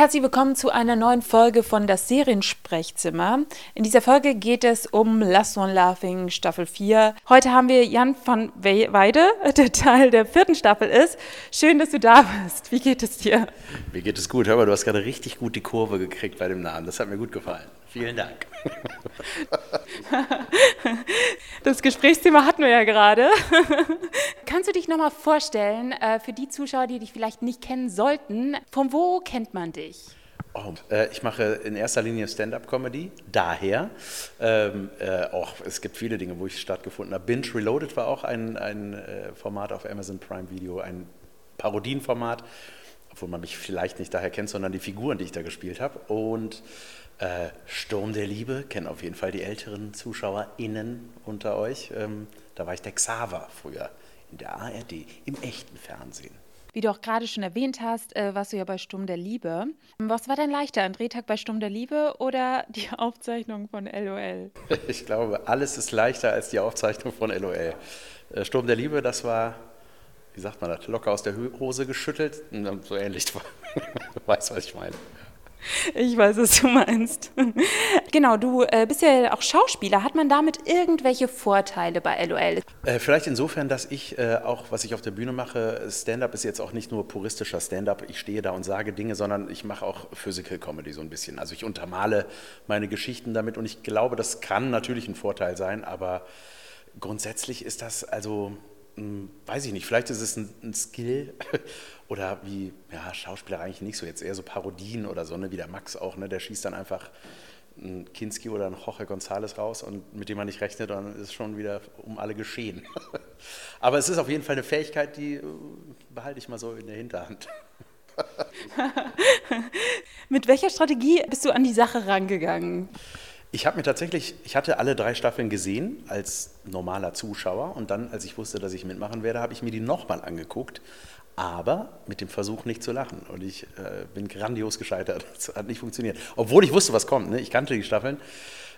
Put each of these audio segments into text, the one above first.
Herzlich willkommen zu einer neuen Folge von Das Seriensprechzimmer. In dieser Folge geht es um Last One Laughing Staffel 4. Heute haben wir Jan van Weide, der Teil der vierten Staffel ist. Schön, dass du da bist. Wie geht es dir? Mir geht es gut. Hör mal, du hast gerade richtig gut die Kurve gekriegt bei dem Namen. Das hat mir gut gefallen. Vielen Dank. Das Gesprächsthema hatten wir ja gerade. Kannst du dich nochmal vorstellen, äh, für die Zuschauer, die dich vielleicht nicht kennen sollten, von wo kennt man dich? Oh, äh, ich mache in erster Linie Stand-up-Comedy, daher. Ähm, äh, auch, es gibt viele Dinge, wo ich stattgefunden habe. Binge Reloaded war auch ein, ein äh, Format auf Amazon Prime Video, ein Parodienformat, obwohl man mich vielleicht nicht daher kennt, sondern die Figuren, die ich da gespielt habe. Und äh, Sturm der Liebe kennen auf jeden Fall die älteren ZuschauerInnen unter euch. Ähm, da war ich der Xaver früher in der ARD, im echten Fernsehen. Wie du auch gerade schon erwähnt hast, äh, warst du ja bei Sturm der Liebe. Was war denn leichter, ein Drehtag bei Sturm der Liebe oder die Aufzeichnung von LOL? Ich glaube, alles ist leichter als die Aufzeichnung von LOL. Äh, Sturm der Liebe, das war, wie sagt man das, locker aus der Hose geschüttelt. So ähnlich, weißt was ich meine. Ich weiß, was du meinst. Genau, du äh, bist ja auch Schauspieler. Hat man damit irgendwelche Vorteile bei LOL? Äh, vielleicht insofern, dass ich äh, auch, was ich auf der Bühne mache, Stand-up ist jetzt auch nicht nur puristischer Stand-up. Ich stehe da und sage Dinge, sondern ich mache auch Physical Comedy so ein bisschen. Also ich untermale meine Geschichten damit und ich glaube, das kann natürlich ein Vorteil sein, aber grundsätzlich ist das also weiß ich nicht, vielleicht ist es ein, ein, Skill oder wie, ja, Schauspieler eigentlich nicht so, jetzt eher so Parodien oder so, ne, wie der Max auch, ne, der schießt dann einfach einen Kinski oder einen Jorge González raus und mit dem man nicht rechnet, dann ist schon wieder um alle geschehen. Aber es ist auf jeden Fall eine Fähigkeit, die äh, behalte ich mal so in der Hinterhand. mit welcher Strategie bist du an die Sache rangegangen? Ich habe mir tatsächlich, ich hatte alle drei Staffeln gesehen als normaler Zuschauer und dann, als ich wusste, dass ich mitmachen werde, habe ich mir die nochmal angeguckt, aber mit dem Versuch nicht zu lachen. Und ich äh, bin grandios gescheitert. Es hat nicht funktioniert. Obwohl ich wusste, was kommt. Ne? Ich kannte die Staffeln.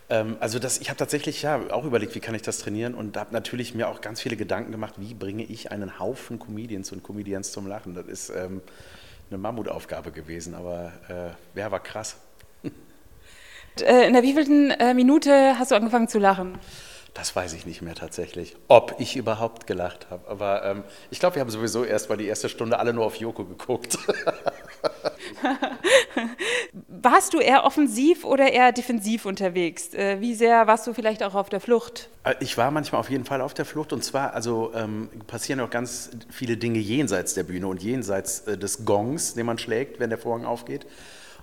Ähm, also das, ich habe tatsächlich ja, auch überlegt, wie kann ich das trainieren und habe natürlich mir auch ganz viele Gedanken gemacht, wie bringe ich einen Haufen Comedians und Comedians zum Lachen. Das ist ähm, eine Mammutaufgabe gewesen, aber äh, ja, war krass. Äh, in der wievielten äh, Minute hast du angefangen zu lachen? Das weiß ich nicht mehr tatsächlich, ob ich überhaupt gelacht habe. Aber ähm, ich glaube, wir haben sowieso erst mal die erste Stunde alle nur auf Joko geguckt. warst du eher offensiv oder eher defensiv unterwegs? Äh, wie sehr warst du vielleicht auch auf der Flucht? Ich war manchmal auf jeden Fall auf der Flucht und zwar, also ähm, passieren auch ganz viele Dinge jenseits der Bühne und jenseits äh, des Gongs, den man schlägt, wenn der Vorhang aufgeht.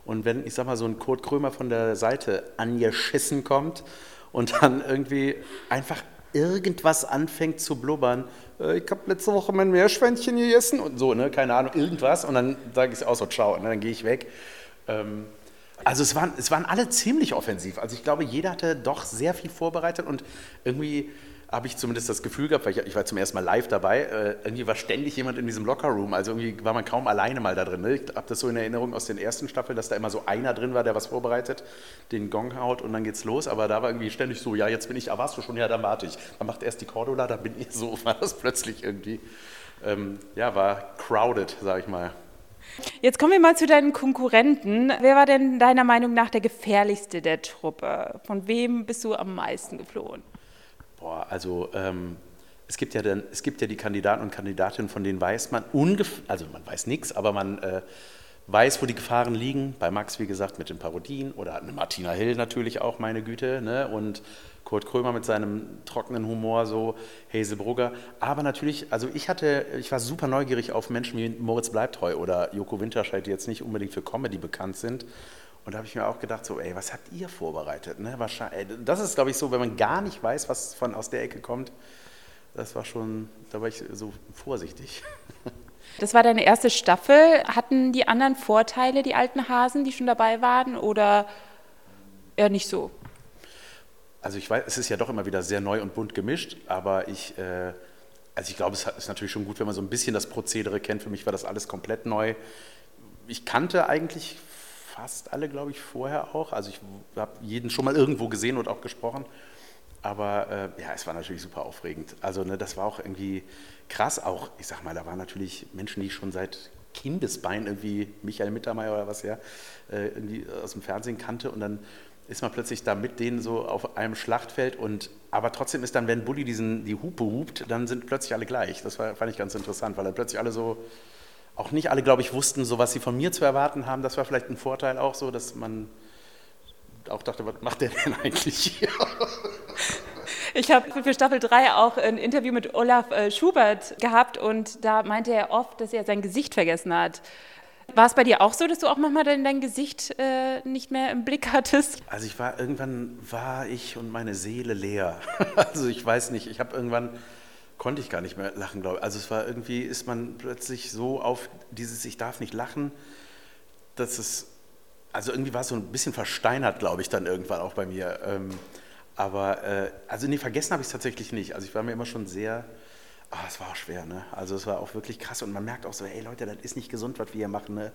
Und wenn, ich sag mal, so ein Kurt Krömer von der Seite angeschissen kommt und dann irgendwie einfach irgendwas anfängt zu blubbern, äh, ich habe letzte Woche mein Meerschweinchen gegessen und so, ne, keine Ahnung, irgendwas und dann sage ich auch so, ciao, und dann gehe ich weg. Ähm, also es waren, es waren alle ziemlich offensiv. Also ich glaube, jeder hatte doch sehr viel vorbereitet und irgendwie habe ich zumindest das Gefühl gehabt, weil ich, ich war zum ersten Mal live dabei, äh, irgendwie war ständig jemand in diesem Lockerroom, also irgendwie war man kaum alleine mal da drin. Ne? Ich habe das so in Erinnerung aus den ersten Staffeln, dass da immer so einer drin war, der was vorbereitet, den Gong haut und dann geht's los, aber da war irgendwie ständig so, ja jetzt bin ich, ah warst du schon, ja dann warte ich. Dann macht erst die Cordula, dann bin ich so, war das plötzlich irgendwie, ähm, ja war crowded, sag ich mal. Jetzt kommen wir mal zu deinen Konkurrenten. Wer war denn deiner Meinung nach der gefährlichste der Truppe? Von wem bist du am meisten geflohen? Boah, also ähm, es, gibt ja dann, es gibt ja die Kandidaten und Kandidatinnen, von denen weiß man ungefähr, also man weiß nichts, aber man äh, weiß, wo die Gefahren liegen. Bei Max, wie gesagt, mit den Parodien oder eine Martina Hill natürlich auch, meine Güte, ne? und Kurt Krömer mit seinem trockenen Humor, so Hazelbrugger. Aber natürlich, also ich hatte, ich war super neugierig auf Menschen wie Moritz Bleibtreu oder Joko Winterscheid, die jetzt nicht unbedingt für Comedy bekannt sind. Und da habe ich mir auch gedacht, so, ey, was habt ihr vorbereitet? Ne? Wahrscheinlich, das ist, glaube ich, so, wenn man gar nicht weiß, was von aus der Ecke kommt, das war schon, da war ich so vorsichtig. Das war deine erste Staffel. Hatten die anderen Vorteile, die alten Hasen, die schon dabei waren, oder eher nicht so? Also ich weiß, es ist ja doch immer wieder sehr neu und bunt gemischt, aber ich, äh, also ich glaube, es ist natürlich schon gut, wenn man so ein bisschen das Prozedere kennt. Für mich war das alles komplett neu. Ich kannte eigentlich fast alle, glaube ich, vorher auch. Also ich habe jeden schon mal irgendwo gesehen und auch gesprochen. Aber äh, ja, es war natürlich super aufregend. Also ne, das war auch irgendwie krass. Auch, ich sag mal, da waren natürlich Menschen, die ich schon seit Kindesbein irgendwie Michael Mittermeier oder was ja äh, irgendwie aus dem Fernsehen kannte und dann ist man plötzlich da mit denen so auf einem Schlachtfeld und aber trotzdem ist dann, wenn Bulli diesen, die Hupe hupt, dann sind plötzlich alle gleich. Das war, fand ich ganz interessant, weil dann plötzlich alle so, auch nicht alle, glaube ich, wussten, so was sie von mir zu erwarten haben. Das war vielleicht ein Vorteil auch so, dass man auch dachte, was macht der denn eigentlich hier? Ich habe für Staffel 3 auch ein Interview mit Olaf äh, Schubert gehabt und da meinte er oft, dass er sein Gesicht vergessen hat. War es bei dir auch so, dass du auch manchmal dein, dein Gesicht äh, nicht mehr im Blick hattest? Also ich war irgendwann war ich und meine Seele leer. also ich weiß nicht, ich habe irgendwann konnte ich gar nicht mehr lachen, glaube ich. Also es war irgendwie ist man plötzlich so auf dieses ich darf nicht lachen, dass es also irgendwie war es so ein bisschen versteinert, glaube ich, dann irgendwann auch bei mir. Ähm, aber äh, also nee, vergessen habe ich es tatsächlich nicht. Also ich war mir immer schon sehr Oh, es war auch schwer, ne? Also es war auch wirklich krass und man merkt auch so, ey Leute, das ist nicht gesund, was wir hier machen, ne?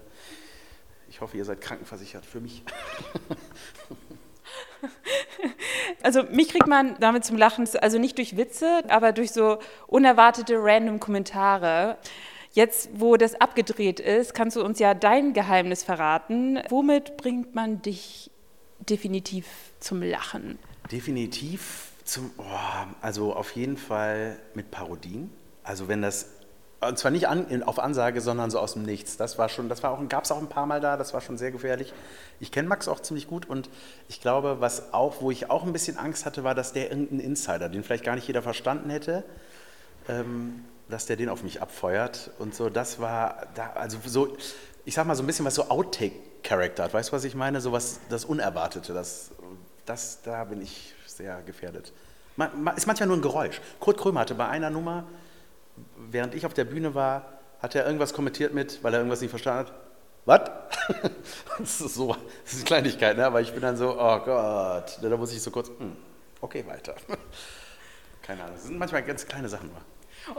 Ich hoffe, ihr seid krankenversichert für mich. Also mich kriegt man damit zum Lachen, also nicht durch Witze, aber durch so unerwartete random Kommentare. Jetzt, wo das abgedreht ist, kannst du uns ja dein Geheimnis verraten. Womit bringt man dich definitiv zum Lachen? Definitiv zum, oh, also auf jeden Fall mit Parodien. Also wenn das, und zwar nicht an, auf Ansage, sondern so aus dem Nichts. Das war schon, das war auch, gab es auch ein paar Mal da, das war schon sehr gefährlich. Ich kenne Max auch ziemlich gut und ich glaube, was auch, wo ich auch ein bisschen Angst hatte, war, dass der irgendeinen Insider, den vielleicht gar nicht jeder verstanden hätte, ähm, dass der den auf mich abfeuert und so. Das war, da, also so, ich sag mal so ein bisschen was so Outtake-Character hat. Weißt du, was ich meine? So was, das Unerwartete, das, das, da bin ich sehr gefährdet. Ist manchmal nur ein Geräusch. Kurt Krömer hatte bei einer Nummer, während ich auf der Bühne war, hat er irgendwas kommentiert mit, weil er irgendwas nicht verstanden hat. Was? das ist so, das ist eine Kleinigkeit, ne? aber ich bin dann so, oh Gott, da muss ich so kurz, hm, okay, weiter. Keine Ahnung, das sind manchmal ganz kleine Sachen nur.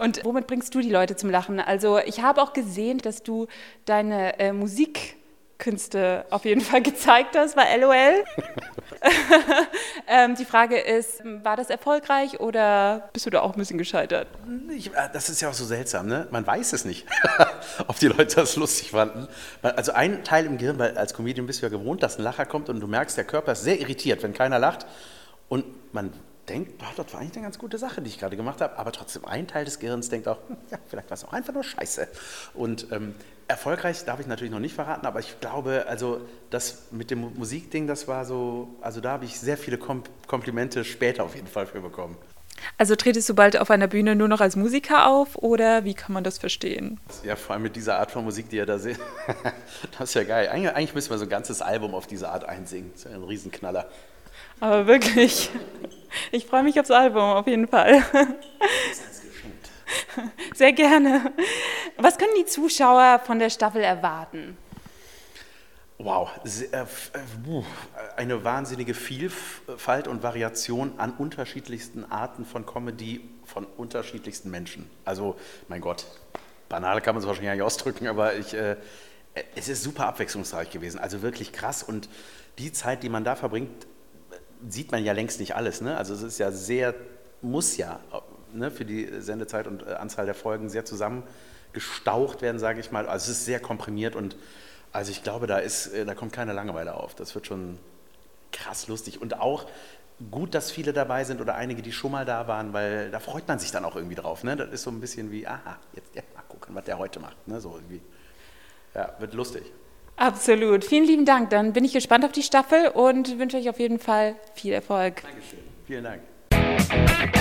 Und womit bringst du die Leute zum Lachen? Also ich habe auch gesehen, dass du deine äh, Musik Künste auf jeden Fall gezeigt hast bei LOL. ähm, die Frage ist, war das erfolgreich oder bist du da auch ein bisschen gescheitert? Ich, äh, das ist ja auch so seltsam, ne? Man weiß es nicht, ob die Leute das lustig fanden. Also ein Teil im Gehirn, weil als Comedian bist du ja gewohnt, dass ein Lacher kommt und du merkst, der Körper ist sehr irritiert, wenn keiner lacht. Und man denkt, oh, das war eigentlich eine ganz gute Sache, die ich gerade gemacht habe, aber trotzdem ein Teil des Gehirns denkt auch, hm, ja, vielleicht war es auch einfach nur Scheiße. Und ähm, erfolgreich darf ich natürlich noch nicht verraten, aber ich glaube, also das mit dem Musikding, das war so, also da habe ich sehr viele Kom Komplimente später auf jeden Fall für bekommen. Also tretest du bald auf einer Bühne nur noch als Musiker auf oder wie kann man das verstehen? Ja, vor allem mit dieser Art von Musik, die ihr da seht. das ist ja geil. Eigentlich, eigentlich müssen wir so ein ganzes Album auf diese Art einsingen. Das ist ja ein Riesenknaller. Aber wirklich, ich freue mich aufs Album auf jeden Fall. Sehr gerne. Was können die Zuschauer von der Staffel erwarten? Wow, äh, äh, eine wahnsinnige Vielfalt und Variation an unterschiedlichsten Arten von Comedy von unterschiedlichsten Menschen. Also, mein Gott, banal kann man es wahrscheinlich nicht ausdrücken, aber ich, äh, es ist super abwechslungsreich gewesen. Also wirklich krass. Und die Zeit, die man da verbringt, sieht man ja längst nicht alles. Ne? Also es ist ja sehr, muss ja ne, für die Sendezeit und äh, Anzahl der Folgen sehr zusammengestaucht werden, sage ich mal. Also es ist sehr komprimiert und also ich glaube, da, ist, äh, da kommt keine Langeweile auf. Das wird schon krass lustig. Und auch gut, dass viele dabei sind oder einige, die schon mal da waren, weil da freut man sich dann auch irgendwie drauf. Ne? Das ist so ein bisschen wie, aha, jetzt, jetzt mal gucken, was der heute macht. Ne? So irgendwie. Ja, wird lustig. Absolut. Vielen lieben Dank. Dann bin ich gespannt auf die Staffel und wünsche euch auf jeden Fall viel Erfolg. Dankeschön. Vielen Dank.